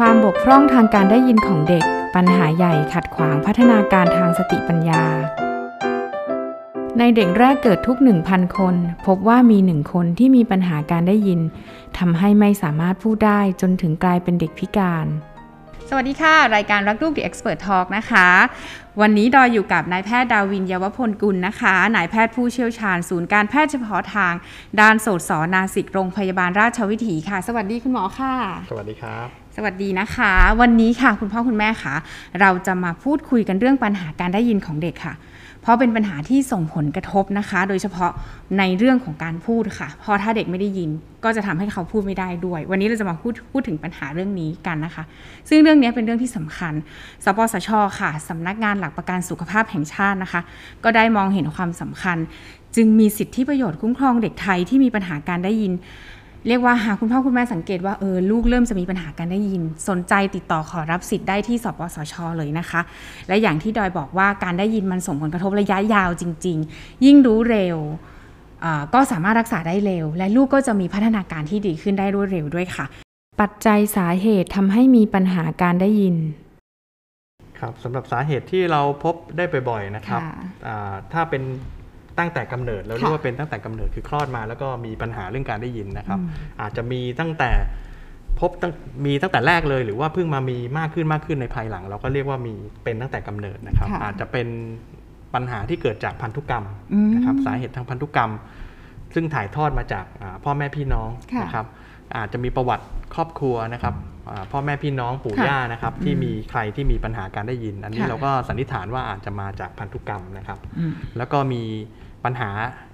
ความบกพร่องทางการได้ยินของเด็ก ปัญหาใหญ่ขัดขวางพัฒนาการทางสติปัญญา ในเด็กแรกเกิดทุก 1,000 คน พบว่ามีหนึ่งคนที่มีปัญหาการได้ยินทำให้ไม่สามารถพูดได้จนถึงกลายเป็นเด็กพิการสวัสดีค่ะ รายการรักลูก The Expert Talk นะคะ วันนี้ดอยอยู่กับนายแพทย์ดาวินเยาวพลกุลนะคะนายแพทย์ผู้เชี่ยวชาญศูนย์การแพทย์เฉพาะทาง ด้านโสตสอนาสิกโรงพยาบาลราชวิถีค่ะ สวัสดีคุณหมอค่ะ สวัสดีครับ สวัสดีนะคะ วันนี้ค่ะคุณพ่อคุณแม่คะเราจะมาพูดคุยกันเรื่องปัญหาการได้ยินของเด็กค่ะ เพราะเป็นปัญหาที่ส่งผลกระทบนะคะ โดยเฉพาะในเรื่องของการพูดค่ะ เพราะถ้าเด็กไม่ได้ยินก็จะทำให้เขาพูดไม่ได้ด้วย วันนี้เราจะมาพูดพูดถึงปัญหาเรื่องนี้กันนะคะ ซึ่งเรื่องนี้เป็นเรื่องที่สำคัญ สปสชค่ะสำนักงานหลักประกันสุขภาพแห่งชาตินะคะ ก็ได้มองเห็นความสำคัญ จึงมีสิทธิประโยชน์คุ้มครองเด็กไทยที่มีปัญหาการได้ยิน เรียกว่าหากคุณพ่อคุณแม่สังเกตว่าเออลูกเริ่มจะมีปัญหาการได้ยิน สนใจติดต่อขอรับสิทธิ์ได้ที่สปสชเลยนะคะ และอย่างที่ดอยบอกว่าการได้ยินมันส่งผลกระทบระยะยาวจริง ๆ ยิ่งรู้เร็วอ่าก็สามารถรักษาได้เร็ว และลูกก็จะมีพัฒนาการที่ดีขึ้นได้รวดเร็วด้วยค่ะ ปัจจัยสาเหตุทำให้มีปัญหาการได้ยินครับสำหรับสาเหตุที่เราพบได้บ่อยๆนะครับค่ะอ่าถ้าเป็น ตั้งแต่กำเนิดเราเรียกค่ะว่าเป็นตั้งแต่กำเนิดคือคลอดมา แล้วก็มีปัญหาเรื่องการได้ยินนะครับอืมอาจจะมีตั้งแต่พบตั้งมีตั้งแต่แรกเลยหรือว่าเพิ่งมามีมากขึ้นมากขึ้นในภายหลัง เราก็เรียกว่ามีเป็นตั้งแต่กำเนิดนะครับค่ะอาจจะเป็นปัญหาที่เกิดจากพันธุกรรมอืมนะครับสาเหตุทางพันธุกรรม ซึ่งถ่ายทอดมาจากอ่าพ่อแม่พี่น้องค่ะนะครับอาจจะมีประวัติครอบครัวนะครับอ่าพ่อแม่พี่น้องปู่ค่ะย่านะครับที่อืมมีใครที่มีปัญหาการได้ยิน อันนี้ค่ะเราก็สันนิษฐานว่าอาจจะมาจากพันธุกรรมนะครับอืมแล้วก็มี ปัญหา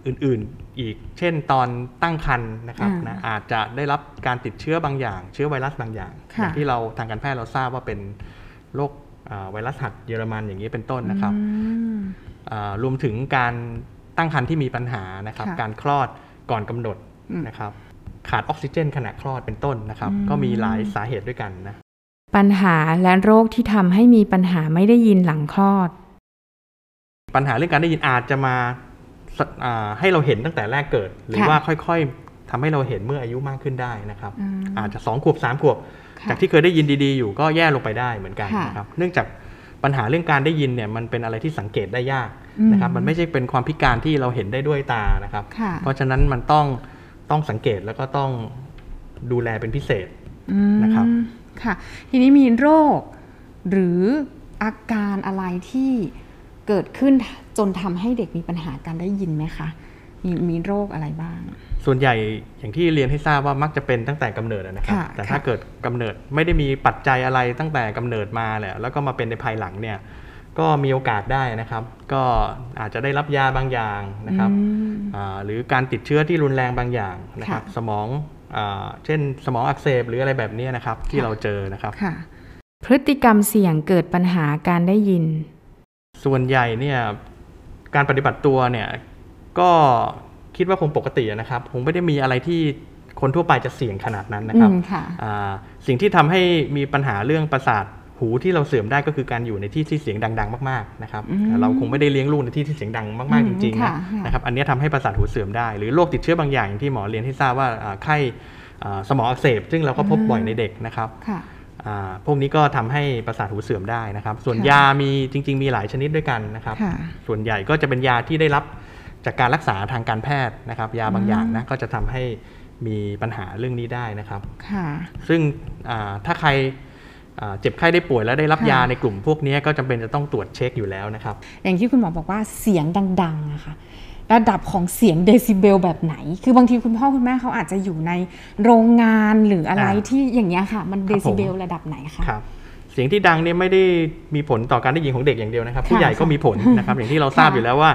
อื่นๆอีก เช่นตอนตั้งครรภ์นะครับอ่านนะอาจจะได้รับการติดเชื้อบางอย่าง เชื้อไวรัสบางอย่างค่ะอย่างที่เราทางการแพทย์เราทราบว่าเป็นโรคอ่าไวรัสหัดเยอรมันอย่างนี้เป็นต้นนะครับอืมอ่ารวมถึงการตั้งครรภ์ที่มีปัญหานะครับค่ะการคลอดก่อนกำหนดอืมนะครับ ขาดออกซิเจนขณะคลอดเป็นต้นนะครับอืมก็มีหลายสาเหตุด้วยกันนะปัญหาและโรคที่ทำให้มีปัญหาไม่ได้ยินหลังคลอด ปัญหาเรื่องการได้ยินอาจจะมาสอ่า ให้เราเห็นตั้งแต่แรกเกิด หรือค่ะว่าค่อยๆทำให้เราเห็นเมื่ออายุมากขึ้นได้นะครับอืมอาจจะสองขวบสามขวบค่ะจากที่เคยได้ยินดีๆ อยู่ก็แย่ลงไปได้เหมือนกันค่ะนะครับเนื่องจากปัญหาเรื่องการได้ยินเนี่ยมันเป็นอะไรที่สังเกตได้ยากอืมนะครับมันไม่ใช่เป็นความพิการที่เราเห็นได้ด้วยตานะครับค่ะเพราะฉะนั้นมันต้องต้องสังเกตแล้วก็ต้องดูแลเป็นพิเศษอืมนะครับค่ะทีนี้มีโรคหรืออาการอะไรที่ เกิดขึ้นจนทำให้เด็กมีปัญหาการได้ยินไหมคะมีมีโรคอะไรบ้าง ส่วนใหญ่อย่างที่เรียนให้ทราบว่ามักจะเป็นตั้งแต่กำเนิดนะครับค่ะแต่ถ้าค่ะเกิดกำเนิดไม่ได้มีปัจจัยอะไรตั้งแต่กำเนิดมาแหละแล้วก็มาเป็นในภายหลังเนี่ยก็มีโอกาสได้นะครับ ก็อาจจะได้รับยาบางอย่างนะครับอืมอ่าหรือการติดเชื้อที่รุนแรงบางอย่างนะครับค่ะสมองอาเช่นสมองอักเสบหรืออะไรแบบนี้นะครับที่ค่ะเราเจอนะครับค่ะพฤติกรรมเสี่ยงเกิดปัญหาการได้ยิน ส่วนใหญ่เนี่ยการปฏิบัติตัวเนี่ยก็คิดว่าคงปกตินะครับคงไม่ได้มีอะไรที่คนทั่วไปจะเสี่ยงขนาดนั้นนะครับอืมค่ะอ่าสิ่งที่ทำให้มีปัญหาเรื่องประสาทหูที่เราเสื่อมได้ก็คือการอยู่ในที่ที่เสียงดัง ๆ มากๆนะครับอืมเราคงไม่ได้เลี้ยงลูกในที่ที่เสียงดังมากๆจริงๆค่ะนะค่ะนะครับอันนี้ทำให้ประสาทหูเสื่อมได้ หรือโรคติดเชื้อบางอย่างอย่างที่หมอเรียนให้ทราบว่าอ่าไข้อ่าสมองอักเสบซึ่งเราก็พบอืมบ่อยในเด็กนะครับค่ะอ่า พวกนี้ก็ทำให้ประสาทหูเสื่อมได้นะครับ ส่วนค่ะยามีจริง ๆ มีหลายชนิดด้วยกันนะครับค่ะส่วนใหญ่ก็จะเป็นยาที่ได้รับจากการรักษาทางการแพทย์นะครับ ยาบางอย่างนะก็จะทำให้มีปัญหาเรื่องนี้ได้นะครับค่ะซึ่งอ่าถ้าใครอ่าเจ็บไข้ได้ป่วยแล้วได้รับค่ะยาในกลุ่มพวกนี้ก็จำเป็นจะต้องตรวจเช็คอยู่แล้วนะครับ อย่างที่คุณหมอบอกว่าเสียงดังๆอะค่ะ ระดับของเสียงเดซิเบลแบบไหน คือบางทีคุณพ่อคุณแม่เขาอาจจะอยู่ในโรงงานหรืออะไรอ่าที่อย่างเงี้ยค่ะ มันคเดรับผมซิเบลระดับไหนคะครับเสียงที่ดังเนี่ยไม่ได้มีผลต่อการได้ยินของเด็กอย่างเดียวนะครับค่ะผู้ใหญ่ก็มีผลนะครับ อย่างที่เราทราบค่ะอยู่แล้วว่า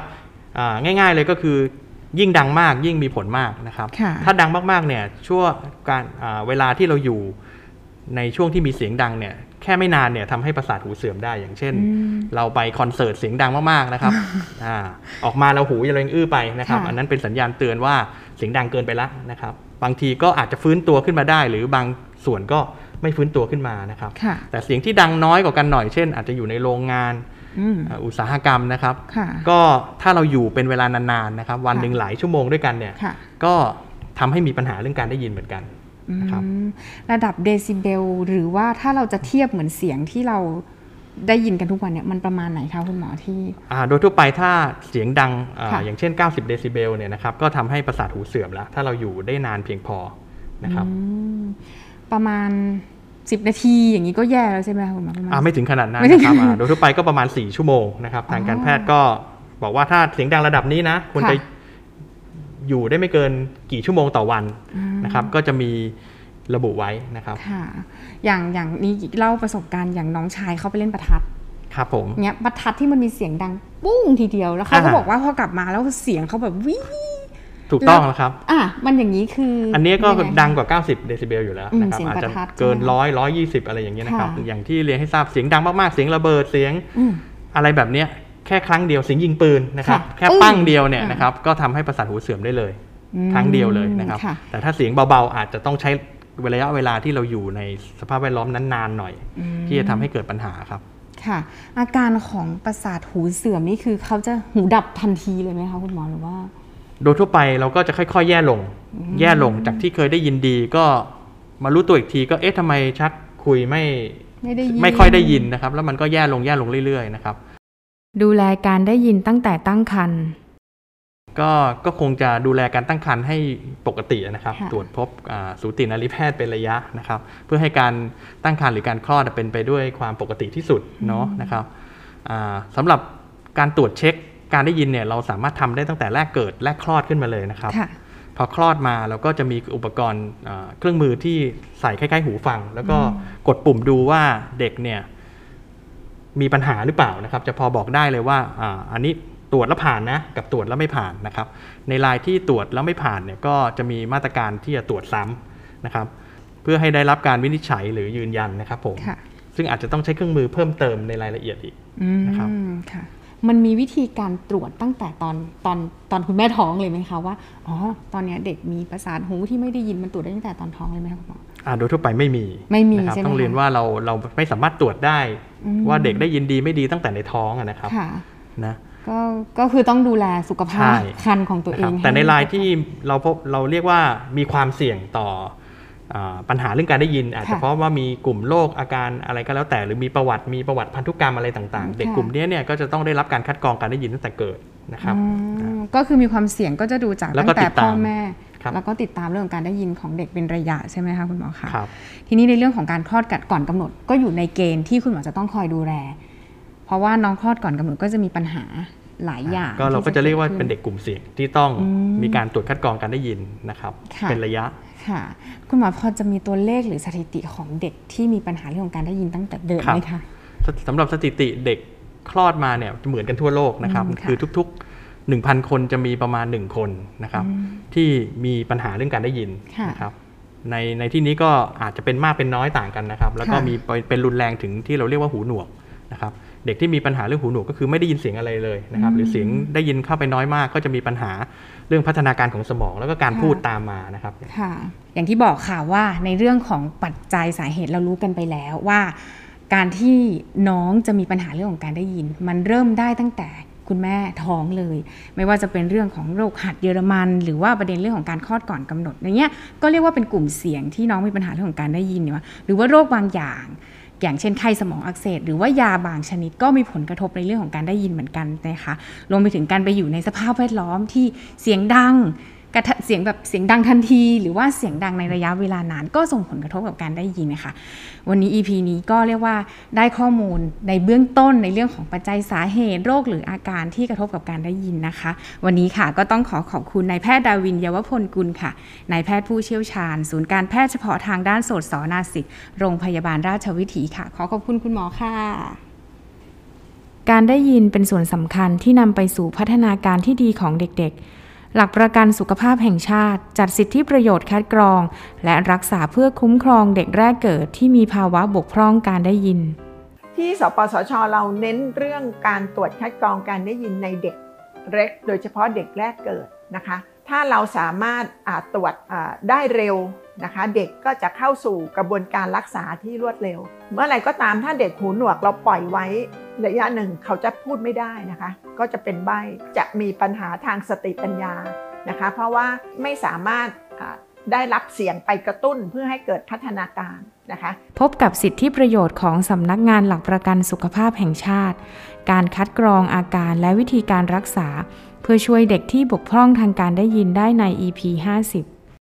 อ่าง่าย ๆเลยก็คือ ยิ่งดังมากยิ่งมีผลมากนะครับค่ะถ้าดังมากๆเนี่ยช่วงการอ่าเวลาที่เราอยู่ ในช่วงที่มีเสียงดังเนี่ยแค่ไม่นานเนี่ยทำให้ประสาทหูเสื่อมได้อย่างเช่นอืมเราไปคอนเสิร์ตเสียงดังมากๆนะครับอาออกมาเราหูยังอื้อไปนะครับค่ะอันนั้นเป็นสัญญาณเตือนว่าเสียงดังเกินไปแล้วนะครับ บางทีก็อาจจะฟื้นตัวขึ้นมาได้ หรือบางส่วนก็ไม่ฟื้นตัวขึ้นมานะครับค่ะแต่เสียงที่ดังน้อยกว่ากันหน่อยเช่น อาจจะอยู่ในโรงงานอืมอ่าอุตสาหกรรมนะครับค่ะก็ถ้าเราอยู่เป็นเวลานานๆนะครับ วันค่ะหนึ่งหลายชั่วโมงด้วยกันเนี่ยค่ะก็ทำให้มีปัญหาเรื่องการได้ยินเหมือนกัน นะครับอืมระดับเดซิเบลหรือว่าถ้าเราจะเทียบเหมือนเสียงที่เราได้ยินกันทุกวันเนี่ยมันประมาณไหนคะคุณหมอที่อ่าโดยทั่วไปถ้าเสียงดังอ่าค่ะอย่างเช่น 90 เดซิเบลเนี่ยนะครับก็ทำให้ประสาทหูเสื่อมแล้ว ถ้าเราอยู่ได้นานเพียงพอนะครับอืมประมาณ 10 นาทีอย่างนี้ก็แย่แล้วใช่ไหมคะคุณหมอประมาณอ่าไม่ถึงขนาดนั้นไม่ถึงนะครับขนาดอ่าโดยทั่วไปก็ประมาณ 4 ชั่วโมงนะครับทางการอ๋อแพทย์ก็บอกว่าถ้าเสียงดังระดับนี้นะควรค่ะจะ อยู่ได้ไม่เกินกี่ชั่วโมงต่อวันอืมนะครับ ก็จะมีระบุไว้นะครับค่ะอย่างอย่างนี้เล่าประสบการณ์อย่างน้องชายเขาไปเล่นประทัดครับผมเนี้ยประทัดที่มันมีเสียงดังปุ้งทีเดียวแล้วเขาก็อ่าบอกว่าพอกลับมาแล้วเสียงเขาแบบวิถูกต้องแล้วครับ อะมันอย่างนี้คือ อัอันนี้ก็ดังกว่า 90 เดซิเบลอยู่แล้วอืมนะครับเสียงอาจจะประทัดเกินใช่ไหมร้อยร้อยยี่สิบอะไรอย่างเงี้ยนะครับค่ะอย่างที่เรียนให้ทราบเสียงดังมากๆ เสียงระเบิดเสียงอืมอะไรแบบเนี้ย แค่ครั้งเดียวเสียงยิงปืนนะครับค่ะแค่ปึ้งปั้งเดียวเนี่ยอ่านนะครับก็ทำให้ประสาทหูเสื่อมได้เลยอืมครั้งเดียวเลยนะครับค่ะแต่ถ้าเสียงเบาๆอาจจะต้องใช้ระยะเวลาที่เราอยู่ในสภาพแวดล้อมนั้นนานหน่อยอืมที่จะทำให้เกิดปัญหาครับค่ะอาการของประสาทหูเสื่อมนี่คือเขาจะหูดับทันทีเลยไหมคะคุณหมอหรือว่า โดยทั่วไปเราก็จะค่อยๆ แย่ลง แย่ลงจากที่เคยได้ยินดีก็มารู้ตัวอีกทีก็เอ๊ะทำไมชักคุยไม่ไม่ได้ยินไม่ค่อยได้ยินนะครับ แล้วมันก็แย่ลงแย่ลงเรื่อยๆนะครับ ดูแลการได้ยินตั้งแต่ตั้งครรภ์ ก็ก็คงจะดูแลการตั้งครรภ์ให้ปกตินะครับ ค่ะ ตรวจพบอ่าสูตินรีแพทย์เป็นระยะนะครับ เพื่อให้การตั้งครรภ์หรือการคลอดเป็นไปด้วยความปกติที่สุดเนาะนะครับอ่าสำหรับการตรวจเช็คการได้ยินเนี่ยเราสามารถทำได้ตั้งแต่แรกเกิดแรกคลอดขึ้นมาเลยนะครับ ค่ะ พอคลอดมาเราก็จะมีอุปกรณ์อ่าเครื่องมือที่ใส่คล้ายๆหูฟัง แล้วก็กดปุ่มดูว่าเด็กเนี่ย มีปัญหาหรือเปล่านะครับ จะพอบอกได้เลยว่าอ่าอันนี้ตรวจแล้วผ่านนะกับตรวจแล้วไม่ผ่านนะครับ ในรายที่ตรวจแล้วไม่ผ่านเนี่ยก็จะมีมาตรการที่จะตรวจซ้ำนะครับ เพื่อให้ได้รับการวินิจฉัยหรือยืนยันนะครับผมค่ะซึ่งอาจจะต้องใช้เครื่องมือเพิ่มเติมในรายละเอียดอีกอืมนะครับค่ะมันมีวิธีการตรวจตั้งแต่ตอนตอนตอนคุณแม่ท้องเลยไหมคะว่าอ๋อตอนเนี้ยเด็กมีประสาทหูที่ไม่ได้ยินมันตรวจได้ตั้งแต่ตอนท้องเลยไหมคะคุณหมออ่าโดยทั่วไปไม่มีไม่มีนะครับใช่ไหมต้องเรียนคะว่าเราเราไม่สามารถตรวจได้อืม ว่าเด็กได้ยินดีไม่ดีตั้งแต่ในท้องอะนะครับค่ะนะก็ก็คือต้องดูแลสุขภาพใช่คันของตัวเอนะครับงแต่ในให้รายที่เราพบเราเรียกว่ามีความเสี่ยงต่ออาปัญหาเรื่องการได้ยิน อาจจะเพราะว่ามีกลุ่มโรคอาการอะไรก็แล้วแต่ หรือมีประวัติมีประวัติพันธุกรรมอะไรต่างๆ เด็กกลุ่มเนี้ยเนี่ยก็จะต้องได้รับการคัดกรองการได้ยินตั้งแต่เกิดนะครับอืนะมก็คือมีความเสี่ยงก็จะดูจากแล้วตั้ก็งแต่ติดตามพ่อแม่ครับ แล้วก็ติดตามเรื่องของการได้ยินของเด็กเป็นระยะใช่ไหมคะคุณหมอคะครับทีนี้ในเรื่องของการคลอดก่อนกำหนด ก็อยู่ในเกณฑ์ที่คุณหมอจะต้องคอยดูแล เพราะว่าน้องคลอดก่อนกำหนดก็จะมีปัญหาหลายอย่างก็เราก็จะเรียกว่าที่เป็นเด็กกลุ่มเสี่ยงที่ต้องอืมมีการตรวจคัดกรองการได้ยินนะครับค่ะเป็นระยะค่ะ คุณหมอพอจะมีตัวเลขหรือสถิติของเด็กที่มีปัญหาเรื่องของการได้ยินตั้งแต่เดิมไหมคะสสำหรับสถิติเด็กคลอดมาเนี่ยเหมือนกันทั่วโลกนะครับอืมค่ะคือทุกๆ 1,000 คนจะมีประมาณ 1 คนนะครับอืมที่มีปัญหาเรื่องการได้ยินค่ะนะครับในในที่นี้ก็อาจจะเป็นมากเป็นน้อยต่างกันนะครับ แล้วก็ค่ะมีเป็นรุนแรงถึงที่เราเรียกว่าหูหนวกนะครับเด็กที่มีปัญหาเรื่องหูหนวกก็คือไม่ได้ยินเสียงอะไรเลยนะครับหรือเสียงได้ยินเข้าไปน้อยมากก็จะมีปัญหาเรื่องพัฒนาการของสมองแล้วก็การพูดตามมานะครับค่ะอย่างที่บอกค่ะว่าในเรื่องของปัจจัยสาเหตุเรารู้กันไปแล้วว่า การที่น้องจะมีปัญหาเรื่องของการได้ยิน มันเริ่มได้ตั้งแต่ คุณแม่ท้องเลย ไม่ว่าจะเป็นเรื่องของโรคหัดเยอรมัน หรือว่าประเด็นเรื่องของการคลอดก่อนกำหนดอย่างเงี้ยก็เรียกว่าเป็นกลุ่มเสี่ยงที่น้องมีปัญหาเรื่องของการได้ยินเนี่ยหรือว่าโรคบางอย่างอย่างเช่นไข้สมองอักเสบหรือว่ายาบางชนิดก็มีผลกระทบในเรื่องของการได้ยินเหมือนกันนะคะรวมไปถึงการไปอยู่ในสภาพแวดล้อมที่เสียงดัง กระทะเสียงแบบเสียงดังทันที หรือว่าเสียงดังในระยะเวลานานก็ส่งผลกระทบกับการได้ยินนะคะวันนี้ EP นี้ก็เรียกว่าได้ข้อมูลในเบื้องต้นในเรื่องของปัจจัยสาเหตุโรคหรืออาการที่กระทบกับการได้ยินนะคะ วันนี้ค่ะก็ต้องขอขอบคุณนายแพทย์ดาวินเยาวพลกุลค่ะนายแพทย์ผู้เชี่ยวชาญ ศูนย์การแพทย์เฉพาะทางด้านโสตศนาสิกโรงพยาบาลราชวิถีค่ะ ขอขอบคุณคุณหมอค่ะการได้ยินเป็นส่วนสำคัญที่นำไปสู่พัฒนาการที่ดีของเด็กๆ หลักประกันสุขภาพแห่งชาติ จัดสิทธิประโยชน์คัดกรอง และรักษาเพื่อคุ้มครองเด็กแรกเกิดที่มีภาวะบกพร่องการได้ยิน ที่สปสชเราเน้นเรื่องการตรวจคัดกรองการได้ยินในเด็กเล็ก โดยเฉพาะเด็กแรกเกิดนะคะ ถ้าเราสามารถตรวจได้เร็วนะคะเด็กก็จะเข้าสู่กระบวนการรักษาที่รวดเร็ว เมื่อไหร่ก็ตามถ้าเด็กหูหนวกเราปล่อยไว้ ระยะหนึ่งเขาจะพูดไม่ได้นะคะ ก็จะเป็นใบจะมีปัญหาทางสติปัญญานะคะ เพราะว่าไม่สามารถได้รับเสียงไปกระตุ้นเพื่อให้เกิดพัฒนาการนะคะ พบกับสิทธิประโยชน์ของสำนักงานหลักประกันสุขภาพแห่งชาติ การคัดกรองอาการและวิธีการรักษา เพื่อช่วยเด็กที่บกพร่องทางการได้ยินได้ใน EP 50